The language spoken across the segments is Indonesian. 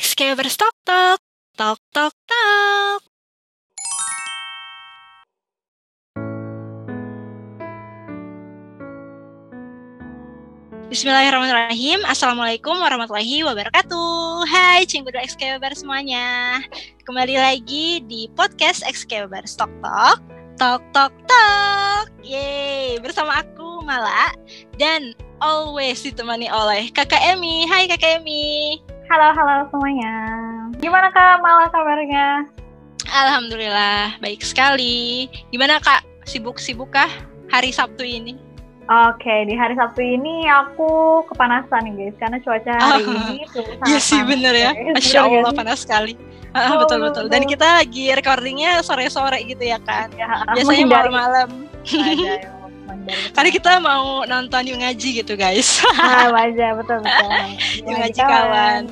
Excavers Talk Talk Talk Talk Talk Bismillahirrahmanirrahim. Assalamualaikum warahmatullahi wabarakatuh. Hai Cinggudu Excalibur semuanya. Kembali lagi di podcast Excalibur Talk Talk. Talk Talk Talk. Yeay Bersama aku Mala Dan always ditemani oleh kakak Emi. Hai kakak Emi Halo, halo semuanya. Gimana kak? Mala kabarnya? Alhamdulillah baik sekali. Gimana kak? Sibuk-sibuk kah hari Sabtu ini? Oke, di hari Sabtu ini aku kepanasan nih guys, karena cuaca hari Oh, ini Iya sih bener ya. Masya Allah panas sekali. Ah, Betul, dan kita lagi recordingnya sore-sore gitu ya kan Ya, biasanya malam-malam ya, karena kita mau nonton Yuk Ngaji gitu guys. Ah, aja, betul betul. Yuk Ngaji kawan.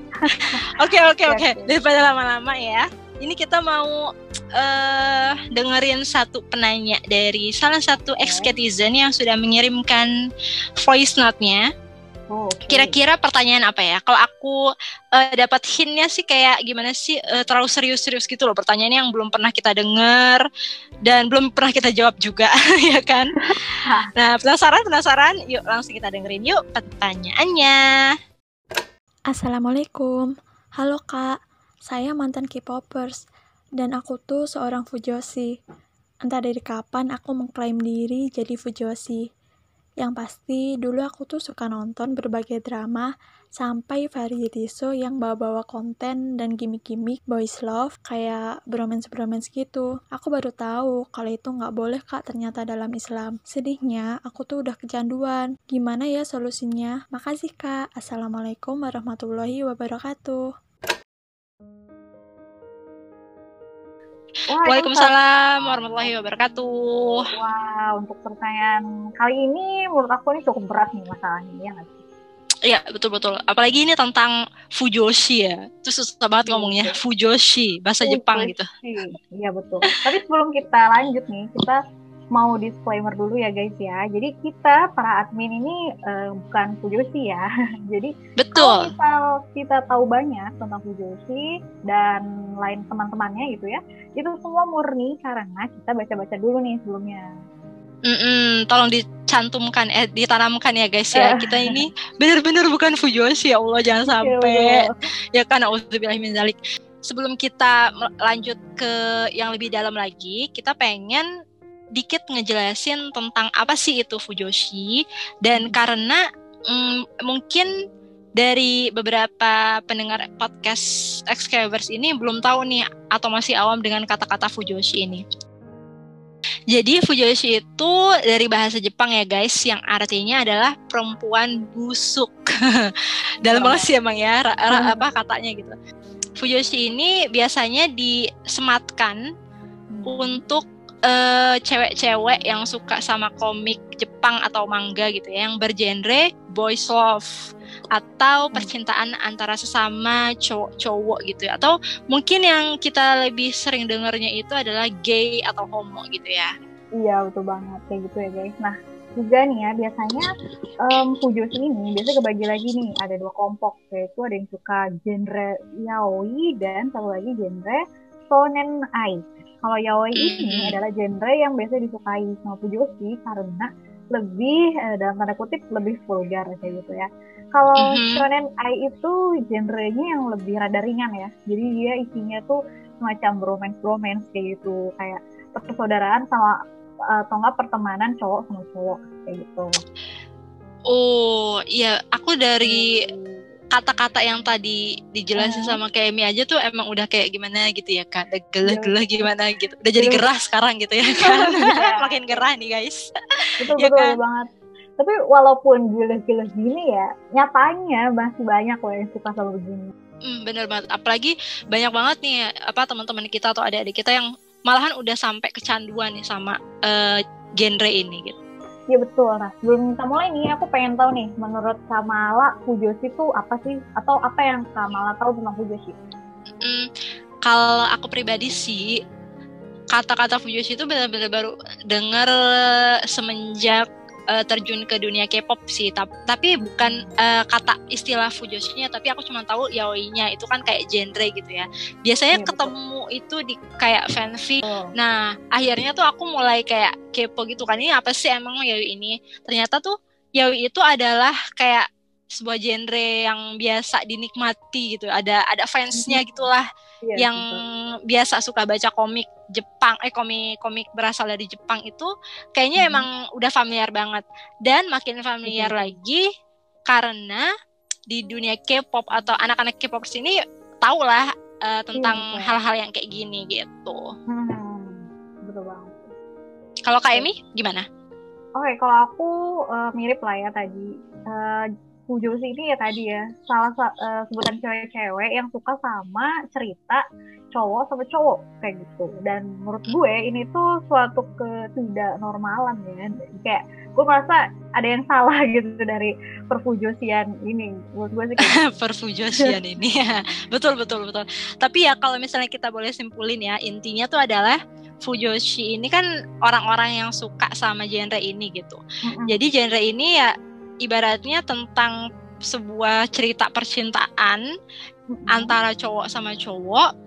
oke oke Oke, daripada lama-lama ya ini kita mau eh dengerin satu penanya dari salah satu ex-citizen yang sudah mengirimkan voice note-nya Oh, oke. Kira-kira pertanyaan apa ya? Kalau aku eh, dapat hintnya sih kayak gimana sih eh, terlalu serius-serius gitu loh pertanyaan yang belum pernah kita dengar dan belum pernah kita jawab juga ya kan? Nah penasaran penasaran? Yuk langsung kita dengerin yuk pertanyaannya. Assalamualaikum, halo kak, saya mantan K-popers dan aku tuh seorang fujoshi. Entah dari kapan aku mengklaim diri jadi fujoshi. Yang pasti dulu aku tuh suka nonton berbagai drama sampai variety show yang bawa-bawa konten dan gimmick-gimmick boys love kayak bromance-bromance gitu. Aku baru tahu kalau itu nggak boleh kak ternyata dalam Islam. Sedihnya aku tuh udah kecanduan. Gimana ya solusinya? Makasih kak. Assalamualaikum warahmatullahi wabarakatuh. Waalaikumsalam warahmatullahi wabarakatuh. Wah, untuk pertanyaan kali ini menurut aku ini cukup berat nih masalahnya, ya nggak sih? Iya betul betul. Apalagi ini tentang fujoshi ya. Itu susah banget ngomongnya fujoshi bahasa Jepang gitu. Iya betul. Tapi sebelum kita lanjut nih, kita mau disclaimer dulu ya guys ya. Jadi kita para admin ini eh, bukan Fujoshi ya. Jadi kalau Betul. misal kita tahu banyak tentang Fujoshi dan lain teman-temannya gitu ya, itu semua murni karena kita baca-baca dulu nih sebelumnya. Mm-mm, tolong dicantumkan, eh, ditanamkan ya guys ya. Kita ini benar-benar bukan fujoshi ya Allah jangan sampai. ya kan auzubillahi min. Sebelum kita lanjut ke yang lebih dalam lagi, kita pengen dikit ngejelasin tentang apa sih itu fujoshi dan karena mm, mungkin dari beberapa pendengar podcast Excavers ini belum tahu nih atau masih awam dengan kata-kata fujoshi ini. Jadi fujoshi itu dari bahasa Jepang ya guys yang artinya adalah perempuan busuk. Dalam banget sih emang ya ra- ra- Hmm. apa katanya gitu. Fujoshi ini biasanya disematkan untuk eh, cewek-cewek yang suka sama komik Jepang atau manga gitu ya yang bergenre boys love atau percintaan antara sesama cowok-cowok gitu ya atau mungkin yang kita lebih sering dengarnya itu adalah gay atau homo gitu ya. Iya betul banget kayak gitu ya guys. Nah juga nih ya biasanya em Fujoshi ini biasanya kebagi lagi nih ada dua kelompok yaitu ada yang suka genre yaoi dan satu lagi genre shonen ai. Kalau yaoi ini adalah genre yang biasanya disukai sama Fujoshi karena lebih eh, dalam tanda kutip lebih vulgar kayak gitu ya. Kalau Mhm. shonen ai itu genrenya yang lebih rada ringan ya. Jadi dia isinya tuh semacam bromance-bromance kayak gitu kayak persaudaraan sama atau enggak pertemanan cowok sama cowok kayak gitu. Oh, iya, aku dari kata-kata yang tadi dijelasin Mhm. sama Kemi aja tuh emang udah kayak gimana gitu ya kan, udah gelah-gelah gimana gitu, udah jadi Betul. gerah sekarang gitu ya kan, Iya. makin gerah nih guys. betul Ya betul kan? banget. Tapi walaupun gila-gila gini ya, nyatanya masih banyak loh yang suka sama begini. Hmm, bener banget, apalagi banyak banget nih apa teman-teman kita atau adik-adik kita yang malahan udah sampai kecanduan nih sama eh, genre ini gitu. Iya betul. Nah sebelum kita mulai nih, aku pengen tahu nih, menurut Kamala Fujoshi itu apa sih? Atau apa yang Kamala tahu tentang Fujoshi? Hmm, kalau aku pribadi sih kata-kata Fujoshi itu benar-benar baru dengar semenjak uh, terjun ke dunia K-pop sih. Tapi bukan uh, kata istilah fujoshi-nya tapi aku cuma tahu yaoi-nya. Itu kan kayak genre gitu ya. Biasanya ya, ketemu betul. itu di kayak fanfic. Oh. nah akhirnya tuh aku mulai kayak kepo gitu kan ini apa sih emang yaoi ini? Ternyata tuh yaoi itu adalah kayak sebuah genre yang biasa dinikmati gitu. Ada ada fansnya mm-hmm. gitulah iya, yang gitu. biasa suka baca komik Jepang eh komik komik berasal dari Jepang itu kayaknya hmm. emang udah familiar banget dan makin familiar hmm. lagi karena di dunia K-pop atau anak-anak K-pop sini tau lah uh, tentang iya, hal-hal yang kayak gini gitu. Hmm, betul banget. Kalau Kak Emi gimana? Oke, okay, kalau aku uh, mirip lah ya tadi. Uh, Fujoshi ini ya tadi ya. Salah uh, sebutan cewek-cewek yang suka sama cerita cowok sama cowok kayak gitu. Dan menurut gue ini tuh suatu ketidaknormalan ya. Kayak gue merasa ada yang salah gitu dari perfujosian ini. Menurut gue sih kayak perfujosian ini. Ya betul betul betul. Tapi ya kalau misalnya kita boleh simpulin ya intinya tuh adalah Fujoshi ini kan orang-orang yang suka sama genre ini gitu. Mm-hmm. Jadi genre ini ya ibaratnya tentang sebuah cerita percintaan antara cowok sama cowok.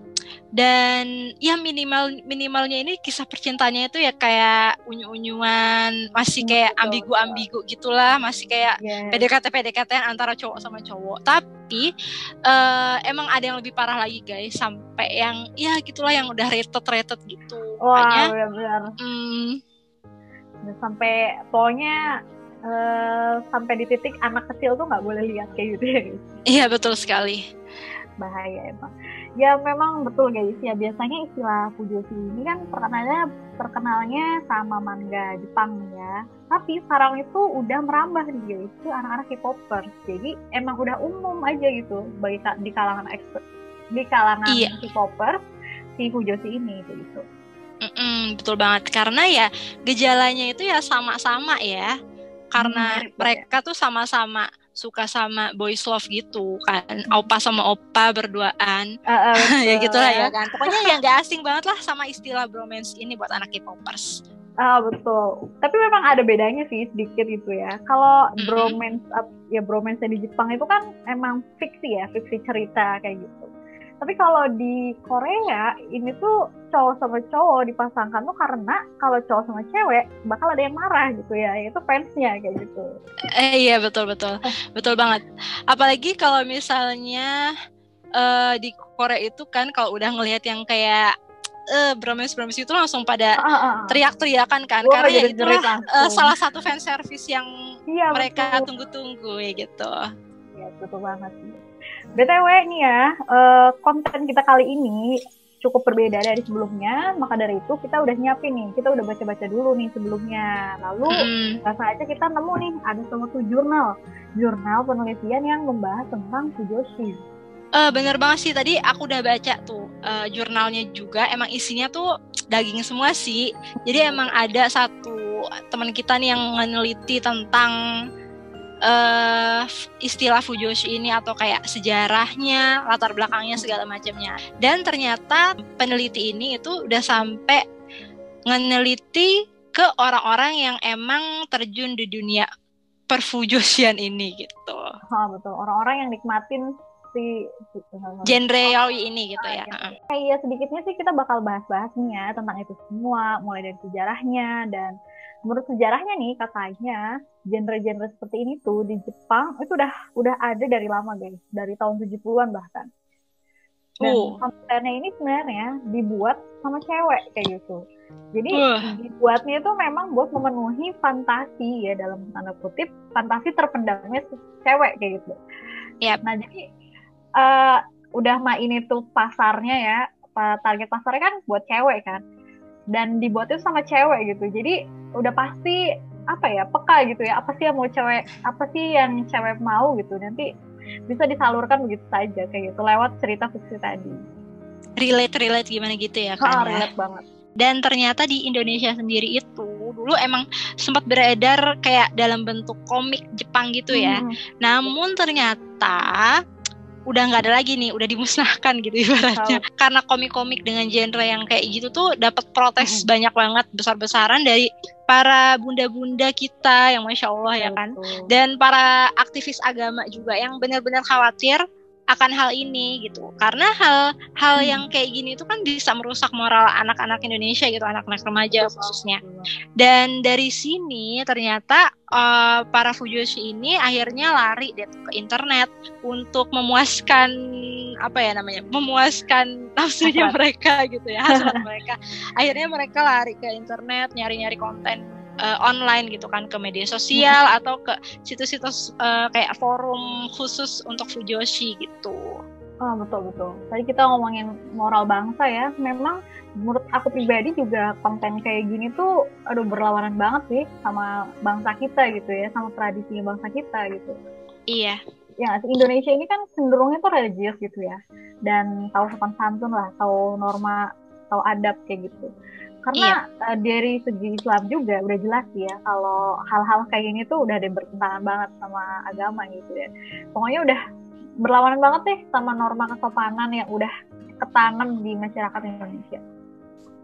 Dan ya minimal minimalnya ini kisah percintaannya itu ya kayak unyu-unyuan masih kayak ambigu-ambigu gitulah masih kayak yes. PDKT PDKT antara cowok sama cowok. Tapi uh, emang ada yang lebih parah lagi guys sampai yang ya gitulah yang udah rated rated gitu. Wah wow, benar hmm, sampai pokoknya Uh, sampai di titik anak kecil tuh nggak boleh lihat kayak gitu ya guys. Iya betul sekali. Bahaya emang. Ya memang betul guys ya biasanya istilah fujoshi ini kan terkenalnya terkenalnya sama manga Jepang ya. Tapi sekarang itu udah merambah nih guys ke anak-anak K-popers. Jadi emang udah umum aja gitu bagi di kalangan expert di kalangan iya. K-popers si fujoshi ini gitu. Mm -mm, betul banget karena ya gejalanya itu ya sama-sama ya karena hmm, mereka tuh sama-sama suka sama boys love gitu kan. Opa sama opa berduaan. Uh, uh, ya gitulah ya kan. Pokoknya yang gak asing banget lah sama istilah bromance ini buat anak K-popers. Ah uh, betul. Tapi memang ada bedanya sih sedikit gitu ya. Kalau bromance ya bromance di Jepang itu kan emang fiksi ya, fiksi cerita kayak gitu. Tapi kalau di Korea ini tuh cowok sama cowok dipasangkan tuh karena kalau cowok sama cewek bakal ada yang marah gitu ya, itu fansnya kayak gitu. Eh iya betul betul betul banget. Apalagi kalau misalnya uh, di Korea itu kan kalau udah ngelihat yang kayak uh, bromance bromance itu langsung pada uh, uh, teriak-teriakan kan Gua karena ya itu uh, salah satu fan service yang iya, mereka tunggu-tunggu ya gitu. Iya betul banget. BTW nih ya, uh, konten kita kali ini cukup berbeda dari sebelumnya, maka dari itu kita udah nyiapin nih, kita udah baca-baca dulu nih sebelumnya. Lalu hmm. rasa aja kita nemu nih ada suatu jurnal, jurnal penelitian yang membahas tentang Fujoshi. Uh, bener banget sih tadi aku udah baca tuh uh, jurnalnya juga emang isinya tuh daging semua sih jadi emang ada satu teman kita nih yang meneliti tentang uh, istilah fujoshi ini atau kayak sejarahnya, latar belakangnya segala macamnya. Dan ternyata peneliti ini itu udah sampai meneliti ke orang-orang yang emang terjun di dunia perfujosian ini gitu. Oh, betul. Orang-orang yang nikmatin si genre yaoi ini gitu ya. Iya, sedikitnya sih kita bakal bahas-bahas nih ya tentang itu semua, mulai dari sejarahnya dan menurut sejarahnya nih katanya genre-genre seperti ini tuh di Jepang itu udah udah ada dari lama guys, dari tahun 70-an bahkan. Dan uh. kontennya ini sebenarnya dibuat sama cewek kayak gitu. Jadi uh. dibuatnya itu memang buat memenuhi fantasi ya dalam tanda kutip fantasi terpendamnya cewek kayak gitu. Yep. Nah jadi uh, udah mah ini tuh pasarnya ya target pasarnya kan buat cewek kan dan dibuatnya sama cewek gitu jadi udah pasti apa ya peka gitu ya apa sih yang mau cewek apa sih yang cewek mau gitu nanti bisa disalurkan begitu saja kayak gitu lewat cerita fiksi tadi relate relate gimana gitu ya kan ha, ya? banget dan ternyata di Indonesia sendiri itu dulu emang sempat beredar kayak dalam bentuk komik Jepang gitu ya hmm. namun ternyata udah nggak ada lagi nih, udah dimusnahkan gitu ibaratnya. Oh. Karena komik-komik dengan genre yang kayak gitu tuh dapat protes hmm. banyak banget besar-besaran dari para bunda-bunda kita yang masya Allah ya kan, dan para aktivis agama juga yang benar-benar khawatir akan hal ini gitu. Karena hal-hal hmm. yang kayak gini itu kan bisa merusak moral anak-anak Indonesia gitu anak-anak remaja khususnya. Dan dari sini ternyata uh, para fujoshi ini akhirnya lari deh ke internet untuk memuaskan apa ya namanya memuaskan nafsunya mereka gitu ya mereka. Akhirnya mereka lari ke internet nyari-nyari konten uh, online gitu kan ke media sosial hmm. atau ke situs-situs uh, kayak forum khusus untuk fujoshi gitu. Oh betul betul. Tadi kita ngomongin moral bangsa ya. Memang menurut aku pribadi juga konten kayak gini tuh aduh berlawanan banget sih sama bangsa kita gitu ya, sama tradisi bangsa kita gitu. Iya. Ya, Indonesia ini kan cenderungnya tuh religius gitu ya. Dan tahu sopan santun lah, tahu norma, tahu adab kayak gitu karena iya. uh, dari segi Islam juga udah jelas ya kalau hal-hal kayak gini tuh udah ada bertentangan banget sama agama gitu ya. Pokoknya udah berlawanan banget deh sama norma kesopanan yang udah ketanam di masyarakat Indonesia.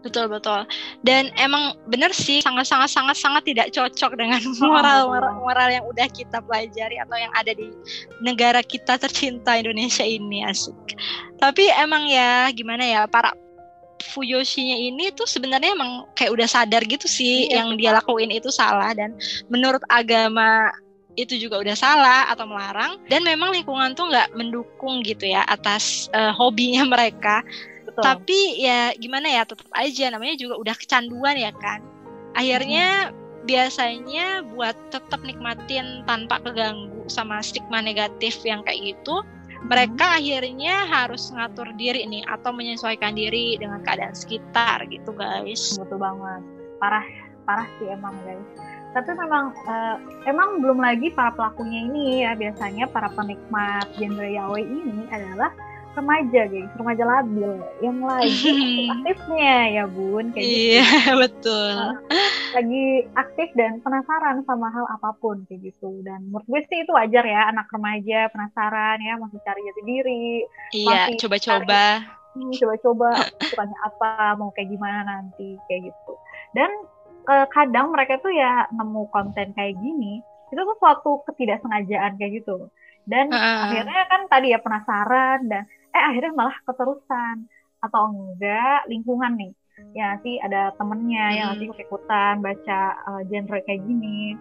Betul betul. Dan emang bener sih sangat sangat sangat sangat tidak cocok dengan moral moral, moral yang udah kita pelajari atau yang ada di negara kita tercinta Indonesia ini asik. Tapi emang ya gimana ya para Fuyoshinya ini tuh sebenarnya emang kayak udah sadar gitu sih iya, yang dia lakuin itu salah dan menurut agama itu juga udah salah atau melarang dan memang lingkungan tuh nggak mendukung gitu ya atas uh, hobinya mereka. Betul. Tapi ya gimana ya tetap aja namanya juga udah kecanduan ya kan. Akhirnya hmm. biasanya buat tetap nikmatin tanpa keganggu sama stigma negatif yang kayak gitu mereka hmm. akhirnya harus ngatur diri nih atau menyesuaikan diri dengan keadaan sekitar gitu guys. Betul banget. Parah parah sih emang guys. Tapi memang uh, emang belum lagi para pelakunya ini ya. Biasanya para penikmat genre yaoi ini adalah remaja guys remaja labil. Yang lagi aktifnya ya bun kayak gitu. Iya betul. Lagi aktif dan penasaran sama hal apa pun kayak gitu. Dan menurut gue sih itu wajar ya anak remaja penasaran ya masih cari jati diri iya coba-coba. Hmm, coba-coba sukanya apa mau kayak gimana nanti kayak gitu. Dan uh, kadang mereka tuh ya nemu konten kayak gini itu tuh suatu ketidaksengajaan kayak gitu. Dan uh. akhirnya kan tadi ya penasaran dan eh akhirnya malah keterusan. Atau enggak lingkungan nih. Ya sih ada temennya hmm. yang nanti ikutan baca uh, genre kayak gini.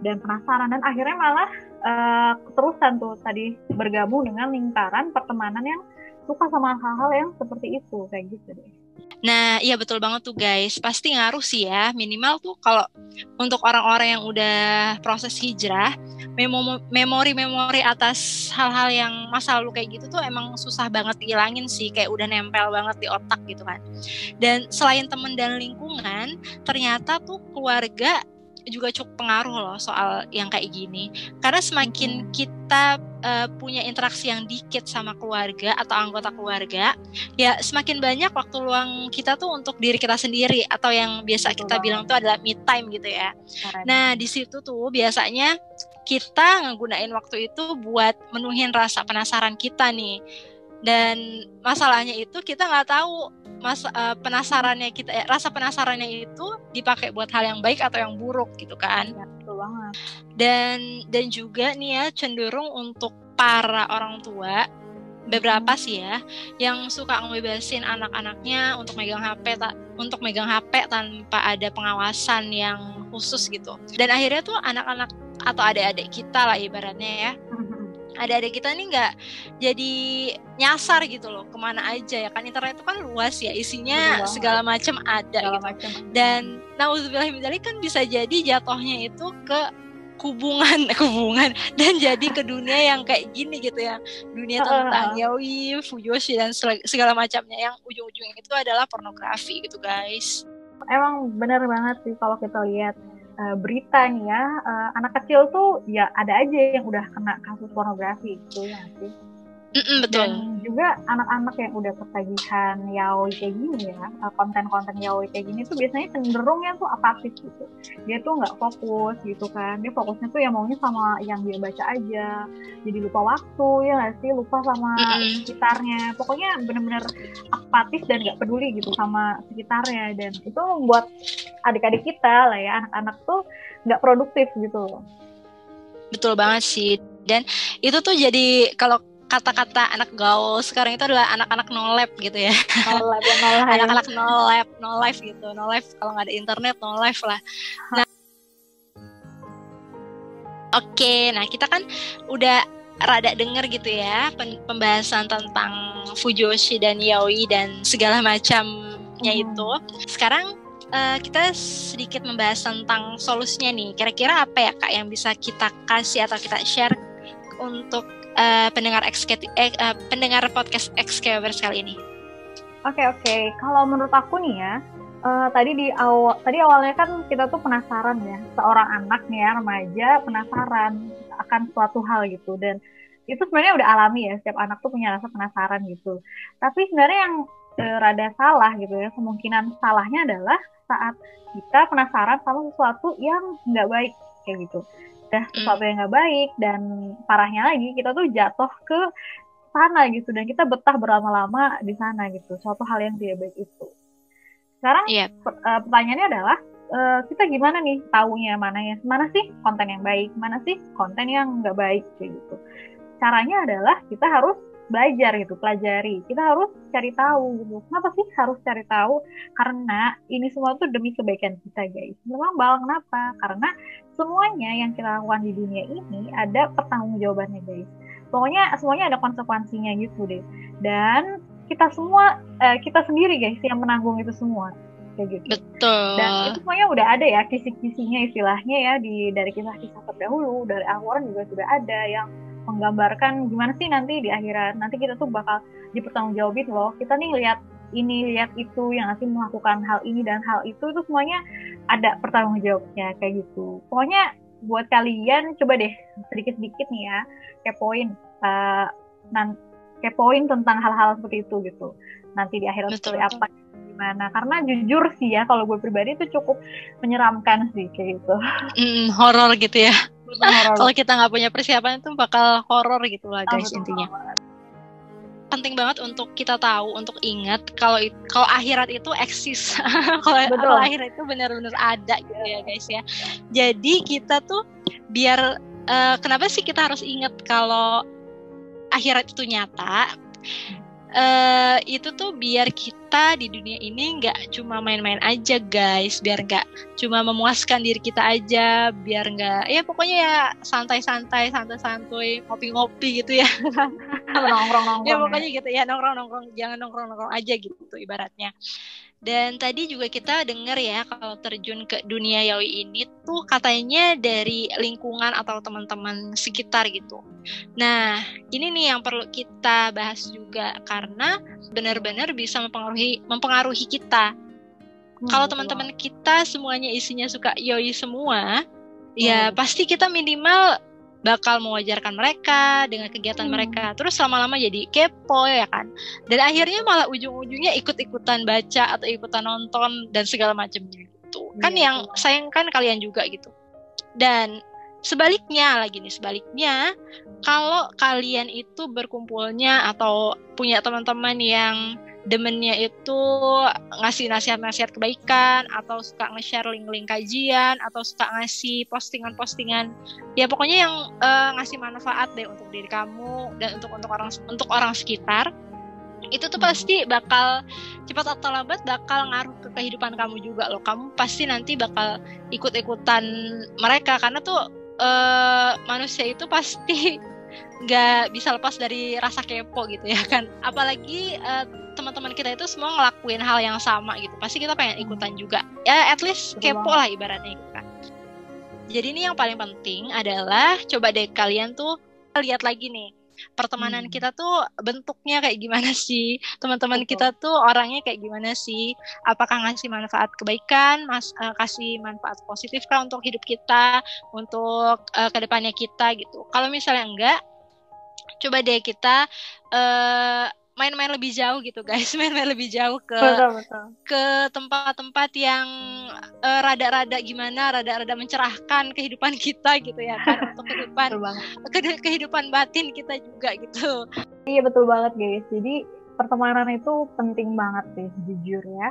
Dan penasaran. Dan akhirnya malah uh, keterusan tuh tadi bergabung dengan lingkaran pertemanan yang suka sama hal-hal yang seperti itu. Kayak gitu deh. Nah, iya betul banget tuh guys. Pasti ngaruh sih ya. Minimal tuh kalau untuk orang-orang yang udah proses hijrah, memori-memori atas hal-hal yang masa lalu kayak gitu tuh emang susah banget dihilangin sih. Kayak udah nempel banget di otak gitu kan. Dan selain temen dan lingkungan, ternyata tuh keluarga juga cukup pengaruh loh soal yang kayak gini. Karena semakin kita uh, punya interaksi yang dikit sama keluarga atau anggota keluarga, ya semakin banyak waktu luang kita tuh untuk diri kita sendiri atau yang biasa Betul kita banget. bilang tuh adalah me time gitu ya. Keren. Nah, di situ tuh biasanya kita ngegunain waktu itu buat menuhin rasa penasaran kita nih. Dan masalahnya itu kita nggak tahu mas uh, penasarannya kita eh, rasa penasarannya itu dipakai buat hal yang baik atau yang buruk gitu kan. Ya, betul banget. Dan dan juga nih ya cenderung untuk para orang tua beberapa hmm. sih ya yang suka ngebebasin anak-anaknya untuk megang HP tak untuk megang HP tanpa ada pengawasan yang khusus gitu. Dan akhirnya tuh anak-anak atau adik-adik kita lah ibaratnya ya hmm adik-adik kita ini nggak jadi nyasar gitu loh ke mana aja ya kan. Internet itu kan luas ya isinya segala macam ada segala gitu. macem. dan nauzubillah kan bisa jadi jatuhnya itu ke hubungan hubungan dan jadi ke dunia yang kayak gini gitu ya. Dunia tentang yaoi fujoshi dan segala macamnya. Yang ujung-ujungnya itu adalah pornografi gitu guys. Emang benar banget sih kalau kita lihat uh, berita nih ya uh, anak kecil tuh ya ada aja yang udah kena kasus pornografi gitu ya sih Mm-mm, betul. Dan juga anak-anak yang udah ketagihan yaoi kayak gini ya, eh, konten-konten yaoi kayak gini tuh biasanya cenderungnya tuh apatis gitu. Dia tuh nggak fokus gitu kan. Dia fokusnya tuh ya maunya sama yang dia baca aja. Jadi lupa waktu ya nggak sih, lupa sama Mm-mm. sekitarnya. Pokoknya bener-bener apatis dan nggak peduli gitu sama sekitarnya. Dan itu membuat adik-adik kita lah ya, anak-anak tuh nggak produktif gitu. Betul banget sih. Dan itu tuh jadi kalau kata-kata anak gaul sekarang itu adalah anak-anak no lab gitu ya. No lab, no life. Anak-anak no lab, no life gitu. No life kalau nggak ada internet, no life lah. Nah, Oke, nah kita kan udah rada denger gitu ya pembahasan tentang fujoshi dan yaoi dan segala macamnya Hmm. itu. Sekarang eh, kita sedikit membahas tentang solusinya nih. Kira-kira apa ya kak yang bisa kita kasih atau kita share untuk eh, pendengar XK, eh, eh, pendengar podcast XKWers kali ini? Oke oke, kalau menurut aku nih ya, eh, tadi di awal, tadi awalnya kan kita tuh penasaran ya, seorang anak nih ya remaja penasaran akan suatu hal gitu dan itu sebenarnya udah alami ya, setiap anak tuh punya rasa penasaran gitu. Tapi sebenarnya yang eh, rada salah gitu ya, kemungkinan salahnya adalah saat kita penasaran sama sesuatu yang nggak baik kayak gitu. Udah sesuatu yang nggak baik dan parahnya lagi kita tuh jatuh ke sana gitu dan kita betah berlama-lama di sana gitu suatu hal yang tidak baik itu. Sekarang Iya. per- eh, pertanyaannya adalah eh, kita gimana nih taunya mana ya mana sih konten yang baik mana sih konten yang nggak baik kayak gitu. Caranya adalah kita harus belajar gitu pelajari. Kita harus cari tahu gitu. Kenapa sih harus cari tahu? Karena ini semua tuh demi kebaikan kita guys. Memang bal kenapa? Karena semuanya yang kita lakukan di dunia ini ada pertanggungjawabannya guys. Pokoknya semuanya ada konsekuensinya gitu deh. Dan kita semua eh, kita sendiri guys yang menanggung itu semua. Kayak gitu. Betul. dan itu semuanya udah ada ya kisi-kisinya istilahnya ya di dari kisah-kisah terdahulu dari Al-Quran juga sudah ada yang menggambarkan gimana sih nanti di akhirat. Nanti kita tuh bakal dipertanggungjawabin loh. Kita nih lihat ini lihat itu yang nanti melakukan hal ini dan hal itu itu semuanya ada pertanggungjawabnya kayak gitu. Pokoknya buat kalian coba deh sedikit-sedikit nih ya kepoin uh, nan kepoin tentang hal-hal seperti itu gitu. Nanti di akhirat Betul, seperti apa gimana. Karena jujur sih ya kalau gue pribadi itu cukup menyeramkan sih kayak gitu. Mm, horor gitu ya. Kalau kita nggak punya persiapan itu bakal horor gitu lah Ah, guys betul intinya. banget. penting banget untuk kita tahu untuk ingat kalau kalau akhirat itu eksis. Kalau akhirat itu benar-benar ada gitu ya guys ya. Jadi kita tuh biar eh, kenapa sih kita harus ingat kalau akhirat itu nyata eh itu tuh biar kita di dunia ini nggak cuma main-main aja guys. Biar nggak cuma memuaskan diri kita aja. Biar nggak ya pokoknya ya santai-santai santai-santai ngopi-ngopi gitu ya. Nongkrong nongkrong ya pokoknya gitu ya nongkrong nongkrong jangan nongkrong nongkrong aja gitu ibaratnya dan tadi juga kita dengar ya kalau terjun ke dunia yaoi ini tuh katanya dari lingkungan atau teman-teman sekitar gitu. Nah, ini nih yang perlu kita bahas juga karena benar-benar bisa mempengaruhi mempengaruhi kita. Hmm, kalau teman-teman kita semuanya isinya suka yoi semua, ya betul. pasti kita minimal bakal mewajarkan mereka dengan kegiatan Hmm. mereka. Terus lama-lama jadi kepo ya kan. Dan akhirnya malah ujung-ujungnya ikut-ikutan baca atau ikutan nonton dan segala macam gitu. Kan Iya, yang betul. sayangkan kalian juga gitu. Dan sebaliknya lagi nih, sebaliknya kalau kalian itu berkumpulnya atau punya teman-teman yang demennya itu ngasih nasihat-nasihat kebaikan atau suka nge-share link-link kajian atau suka ngasih postingan-postingan. Ya pokoknya yang eh, ngasih manfaat deh untuk diri kamu dan untuk untuk orang untuk orang sekitar itu tuh pasti bakal cepat atau lambat bakal ngaruh ke kehidupan kamu juga loh. Kamu pasti nanti bakal ikut-ikutan mereka karena tuh eh, manusia itu pasti nggak bisa lepas dari rasa kepo gitu ya kan. Apalagi eh, teman-teman kita itu semua ngelakuin hal yang sama gitu. Pasti kita pengen ikutan juga. Ya at least kepo lah ibaratnya gitu kan. Jadi ini yang paling penting adalah coba deh kalian tuh lihat lagi nih pertemanan Hmm. kita tuh bentuknya kayak gimana sih? Teman-teman kita tuh orangnya kayak gimana sih? Apakah ngasih manfaat kebaikan mas eh, kasih manfaat positif kah untuk hidup kita untuk eh, ke depannya kita gitu. Kalau misalnya enggak coba deh kita uh, main-main lebih jauh gitu guys. Main-main lebih jauh ke betul, betul. ke tempat-tempat yang uh, rada-rada gimana rada-rada mencerahkan kehidupan kita gitu ya kan untuk kehidupan ke kehidupan batin kita juga gitu. Iya betul banget guys. Jadi pertemanan itu penting banget sih jujur ya.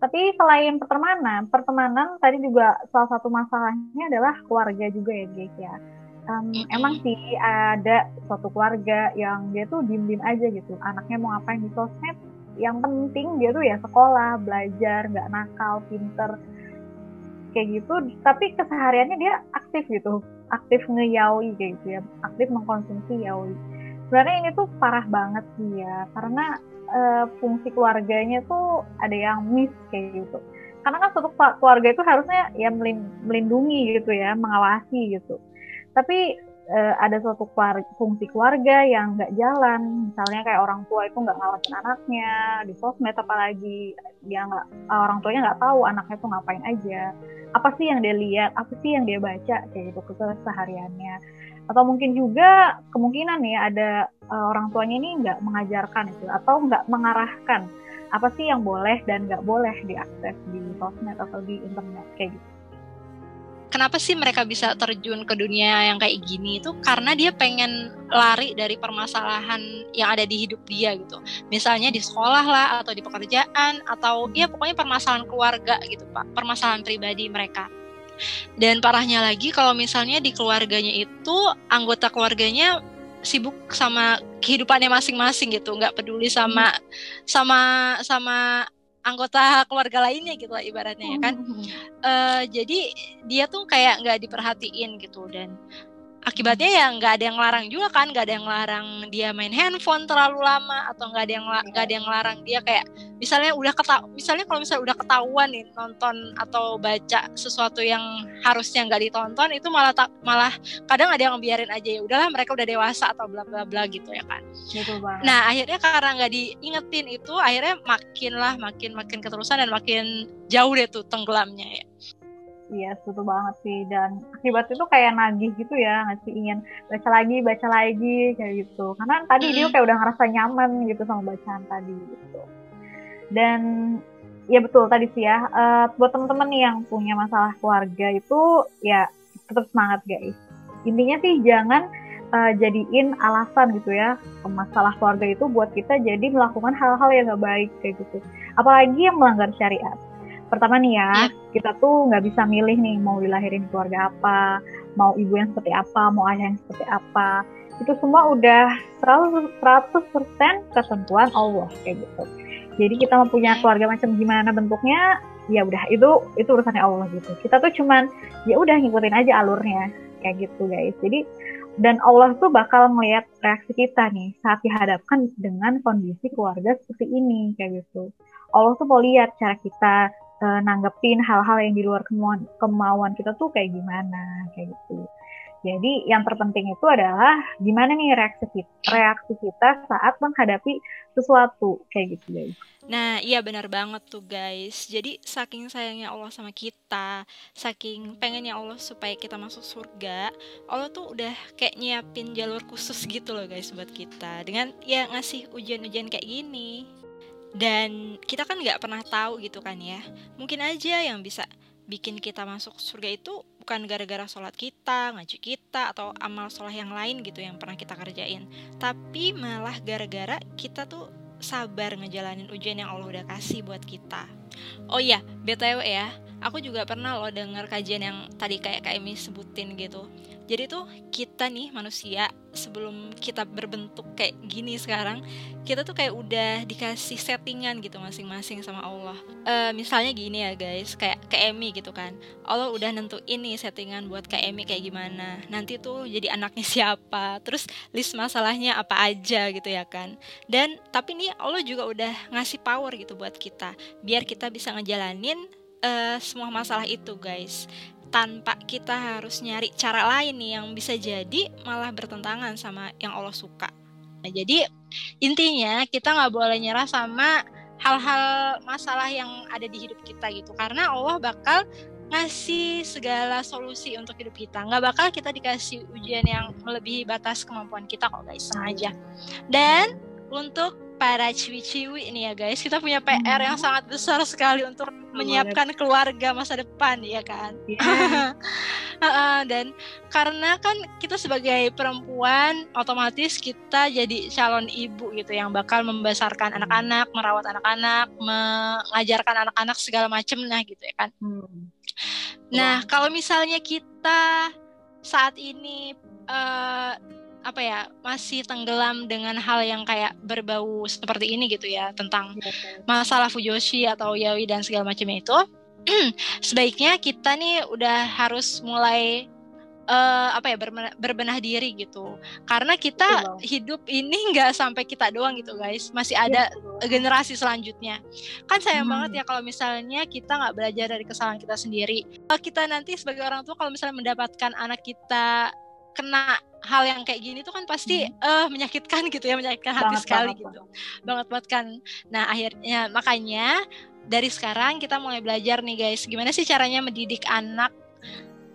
Tapi selain pertemanan pertemanan tadi juga salah satu masalahnya adalah keluarga juga ya guys ya um, emang sih ada suatu keluarga yang dia tuh diem-diem aja gitu. Anaknya mau ngapain di sosmed? Yang penting dia tuh ya sekolah belajar nggak nakal pinter. Kayak gitu. Tapi kesehariannya dia aktif gitu. Aktif ngeyaui kayak gitu ya. Aktif mengkonsumsi yaoi. Sebenarnya ini tuh parah banget sih ya. Karena uh, fungsi keluarganya tuh ada yang miss kayak gitu. Karena kan suatu keluarga itu harusnya ya melindungi gitu ya mengawasi gitu tapi uh, ada suatu keluarga, fungsi keluarga yang nggak jalan. Misalnya kayak orang tua itu nggak ngawasin anaknya di sosmed apalagi dia nggak orang tuanya nggak tahu anaknya tuh ngapain aja. Apa sih yang dia lihat? Apa sih yang dia baca? Kayak gitu kesehariannya atau mungkin juga kemungkinan nih ada uh, orang tuanya ini nggak mengajarkan itu atau nggak mengarahkan apa sih yang boleh dan nggak boleh diakses di sosmed atau di internet kayak gitu kenapa sih mereka bisa terjun ke dunia yang kayak gini itu? Karena dia pengen lari dari permasalahan yang ada di hidup dia gitu. Misalnya di sekolah lah atau di pekerjaan atau ya pokoknya permasalahan keluarga gitu pak. Permasalahan pribadi mereka. Dan parahnya lagi kalau misalnya di keluarganya itu anggota keluarganya sibuk sama kehidupannya masing-masing gitu. Nggak peduli sama sama sama anggota keluarga lainnya gitu lah ibaratnya ya kan. Uh, jadi dia tuh kayak nggak diperhatiin gitu dan akibatnya ya nggak ada yang larang juga kan nggak ada yang larang dia main handphone terlalu lama atau nggak ada yang nggak ada yang larang dia kayak misalnya udah keta misalnya kalau misalnya udah ketahuan nih nonton atau baca sesuatu yang harusnya nggak ditonton itu malah tak malah kadang ada yang biarin aja ya udahlah mereka udah dewasa atau bla bla bla gitu ya kan. Nah akhirnya karena nggak diingetin itu akhirnya makin lah makin makin keterusan dan makin jauh deh tuh tenggelamnya ya Iya, setuju banget sih. Dan akibat itu kayak nagih gitu ya, ngasih ingin baca lagi, baca lagi, kayak gitu. Karena tadi mm -hmm. dia kayak udah ngerasa nyaman gitu sama bacaan tadi gitu. Dan ya betul tadi sih ya, uh, buat temen-temen yang punya masalah keluarga itu ya tetap semangat guys. Intinya sih jangan uh, jadiin alasan gitu ya masalah keluarga itu buat kita jadi melakukan hal-hal yang gak baik kayak gitu. Apalagi yang melanggar syariat pertama nih ya, ya. kita tuh nggak bisa milih nih mau dilahirin keluarga apa, mau ibu yang seperti apa, mau ayah yang seperti apa. Itu semua udah 100%, 100% ketentuan Allah kayak gitu. Jadi kita mau punya keluarga macam gimana bentuknya, ya udah itu itu urusannya Allah gitu. Kita tuh cuman ya udah ngikutin aja alurnya kayak gitu guys. Jadi dan Allah tuh bakal melihat reaksi kita nih saat dihadapkan dengan kondisi keluarga seperti ini kayak gitu. Allah tuh mau lihat cara kita uh, nanggepin hal-hal yang di luar kemauan, kemauan kita tuh kayak gimana kayak gitu. Jadi yang terpenting itu adalah gimana nih reaksi kita, reaksi kita saat menghadapi sesuatu kayak gitu guys. Nah iya benar banget tuh guys. Jadi saking sayangnya Allah sama kita, saking pengennya Allah supaya kita masuk surga, Allah tuh udah kayak nyiapin jalur khusus gitu loh guys buat kita. Dengan ya ngasih ujian-ujian kayak gini dan kita kan nggak pernah tahu gitu kan ya mungkin aja yang bisa bikin kita masuk surga itu bukan gara-gara sholat kita, ngaji kita, atau amal sholat yang lain gitu yang pernah kita kerjain. Tapi malah gara-gara kita tuh sabar ngejalanin ujian yang Allah udah kasih buat kita. Oh iya, BTW ya, aku juga pernah loh denger kajian yang tadi kayak Kak Emi sebutin gitu. Jadi tuh kita nih manusia sebelum kita berbentuk kayak gini sekarang, kita tuh kayak udah dikasih settingan gitu masing-masing sama Allah. E, misalnya gini ya guys, kayak ke Emi gitu kan. Allah udah nentuin nih settingan buat Kak Emi kayak gimana. Nanti tuh jadi anaknya siapa, terus list masalahnya apa aja gitu ya kan. Dan tapi nih Allah juga udah ngasih power gitu buat kita, biar kita bisa ngejalanin uh, semua masalah itu guys tanpa kita harus nyari cara lain nih yang bisa jadi malah bertentangan sama yang Allah suka. Nah, jadi intinya kita nggak boleh nyerah sama hal-hal masalah yang ada di hidup kita gitu karena Allah bakal ngasih segala solusi untuk hidup kita. Nggak bakal kita dikasih ujian yang melebihi batas kemampuan kita kok guys, aja. Dan untuk para ciwi-ciwi ini ya guys, kita punya PR yang hmm. sangat besar sekali untuk menyiapkan keluarga masa depan ya kan. Yeah. dan karena kan kita sebagai perempuan otomatis kita jadi calon ibu gitu yang bakal membesarkan anak-anak, merawat anak-anak, mengajarkan anak-anak segala macam nah gitu ya kan. Hmm. Nah, kalau misalnya kita saat ini uh, apa ya masih tenggelam dengan hal yang kayak berbau seperti ini gitu ya tentang iya, masalah fujoshi atau yaoi dan segala macamnya itu sebaiknya kita nih udah harus mulai uh, apa ya berbenah, berbenah diri gitu karena kita betul. hidup ini nggak sampai kita doang gitu guys masih iya, ada betul. generasi selanjutnya kan sayang hmm. banget ya kalau misalnya kita nggak belajar dari kesalahan kita sendiri kita nanti sebagai orang tua kalau misalnya mendapatkan anak kita kena hal yang kayak gini tuh kan pasti hmm. uh, menyakitkan gitu ya menyakitkan hati banget, sekali banget, gitu. banget. Banget kan. Nah akhirnya makanya dari sekarang kita mulai belajar nih guys. Gimana sih caranya mendidik anak?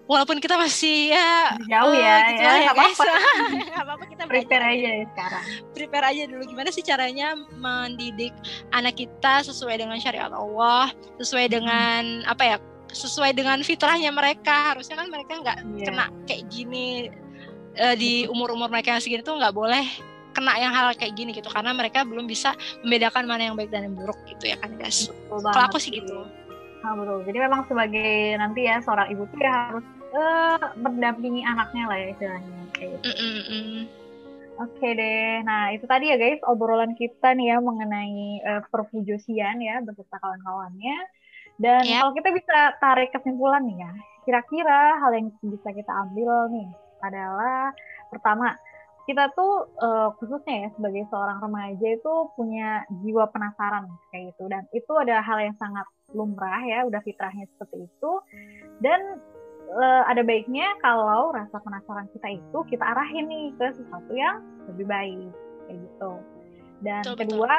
Walaupun kita masih ya jauh ya, uh, gitu ya, ya. guys nggak apa-apa kita prepare aja ya sekarang. Prepare aja dulu. Gimana sih caranya mendidik anak kita sesuai dengan syariat Allah sesuai hmm. dengan apa ya sesuai dengan fitrahnya mereka? Harusnya kan mereka nggak yeah. kena kayak gini uh, di umur-umur mereka yang segini tuh nggak boleh kena yang hal kayak gini gitu karena mereka belum bisa membedakan mana yang baik dan yang buruk gitu ya kan guys. Kalau aku sih gitu. Nah, betul. Jadi memang sebagai nanti ya seorang ibu tuh ya harus uh, mendampingi anaknya lah ya istilahnya kayak gitu. Mm -mm. Oke okay deh. Nah itu tadi ya guys obrolan kita nih ya mengenai uh, perfujosian ya beserta kawan-kawannya. Dan yep. kalau kita bisa tarik kesimpulan nih ya, kira-kira hal yang bisa kita ambil nih adalah pertama kita tuh uh, khususnya ya sebagai seorang remaja itu punya jiwa penasaran kayak gitu. Dan itu ada hal yang sangat lumrah ya udah fitrahnya seperti itu. Dan uh, ada baiknya kalau rasa penasaran kita itu kita arahin nih ke sesuatu yang lebih baik kayak gitu. Dan betul, kedua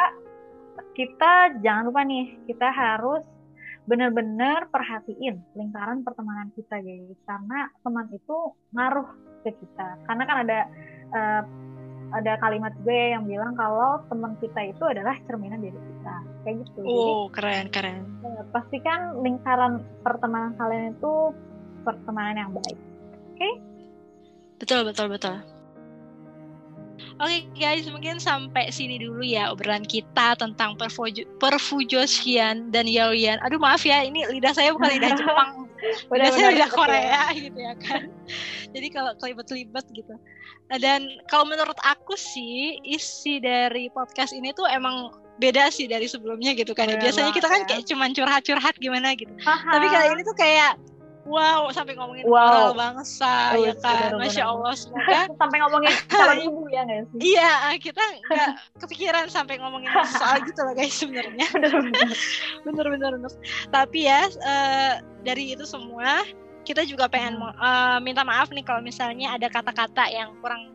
betul. kita jangan lupa nih kita harus benar-benar perhatiin lingkaran pertemanan kita guys. Karena teman itu ngaruh ke kita. Karena kan ada uh, ada kalimat gue yang bilang kalau teman kita itu adalah cerminan diri kita. Kayak gitu. Oh Jadi, keren keren. uh, pastikan lingkaran pertemanan kalian itu pertemanan yang baik. Oke? Okay? betul betul betul Oke okay, guys, mungkin sampai sini dulu ya obrolan kita tentang perfujosian dan yaoian. Aduh maaf ya, ini lidah saya bukan lidah Jepang, lidah saya lidah Korea ya. gitu ya kan. Jadi kalau kelibet-kelibet gitu. Nah, dan kalau menurut aku sih isi dari podcast ini tuh emang beda sih dari sebelumnya gitu kan. Ya. Biasanya kita kan kayak cuman curhat-curhat gimana gitu. Tapi kali ini tuh kayak Wow, sampai ngomongin wow. moral bangsa oh, ya kan, masya Allah semoga sampai ngomongin calon ibu ya guys. Iya, kita nggak kepikiran sampai ngomongin soal gitu loh guys sebenarnya. Bener-bener. Tapi ya uh, dari itu semua kita juga pengen uh, minta maaf nih kalau misalnya ada kata-kata yang kurang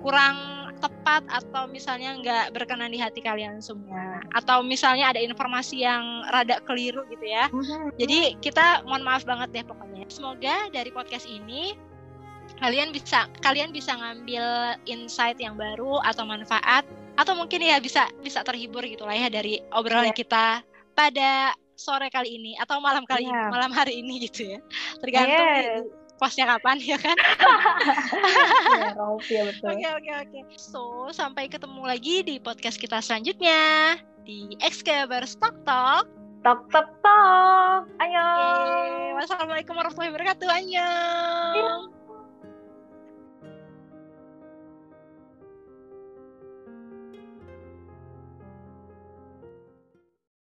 kurang tepat atau misalnya nggak berkenan di hati kalian semua atau misalnya ada informasi yang rada keliru gitu ya mm-hmm. jadi kita mohon maaf banget deh pokoknya semoga dari podcast ini kalian bisa kalian bisa ngambil insight yang baru atau manfaat atau mungkin ya bisa bisa terhibur gitu lah ya dari obrolan yeah. kita pada sore kali ini atau malam kali yeah. ini, malam hari ini gitu ya tergantung yes postnya kapan ya kan? ya, betul. Oke oke oke. So sampai ketemu lagi di podcast kita selanjutnya di Xcabers Talk Talk. Talk Talk Talk. Ayo. Wassalamualaikum warahmatullahi wabarakatuh. Ayo.